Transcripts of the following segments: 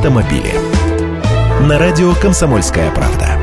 автомобили. На радио «Комсомольская правда».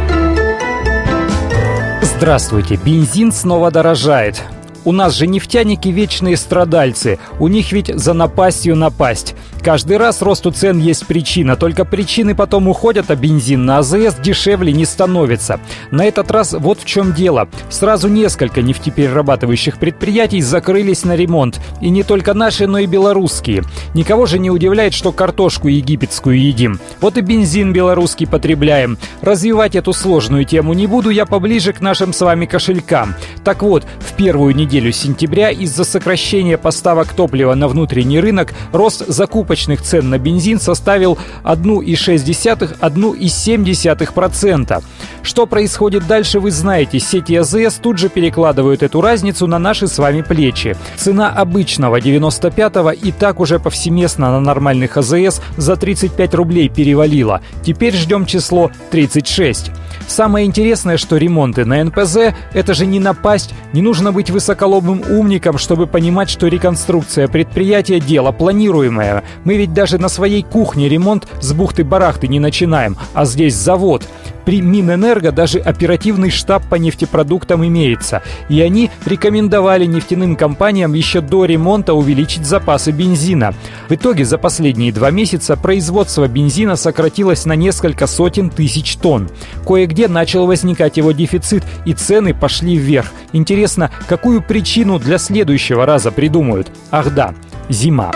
Здравствуйте. Бензин снова дорожает. У нас же нефтяники вечные страдальцы. У них ведь за напастью напасть. Каждый раз росту цен есть причина, только причины потом уходят, а бензин на АЗС дешевле не становится. На этот раз вот в чем дело. Сразу несколько нефтеперерабатывающих предприятий закрылись на ремонт. И не только наши, но и белорусские. Никого же не удивляет, что картошку египетскую едим. Вот и бензин белорусский потребляем. Развивать эту сложную тему не буду, я поближе к нашим с вами кошелькам. Так вот, в первую неделю сентября из-за сокращения поставок топлива на внутренний рынок рост закупочных рыночных цен на бензин составил 1,6-1,7%. Что происходит дальше, вы знаете. Сети АЗС тут же перекладывают эту разницу на наши с вами плечи. Цена обычного 95-го и так уже повсеместно на нормальных АЗС за 35 рублей перевалила. Теперь ждем число 36. Самое интересное, что ремонты на НПЗ – это же не напасть, не нужно быть высоколобым умником, чтобы понимать, что реконструкция предприятия – дело планируемое. Мы ведь даже на своей кухне ремонт с бухты-барахты не начинаем, а здесь завод. При Минэнерго даже оперативный штаб по нефтепродуктам имеется, и они рекомендовали нефтяным компаниям еще до ремонта увеличить запасы бензина. В итоге за последние два месяца производство бензина сократилось на несколько сотен тысяч тонн. Кое-где начал возникать его дефицит, и цены пошли вверх. Интересно, какую причину для следующего раза придумают? Ах да, зима.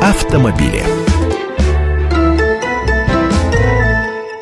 Автомобили.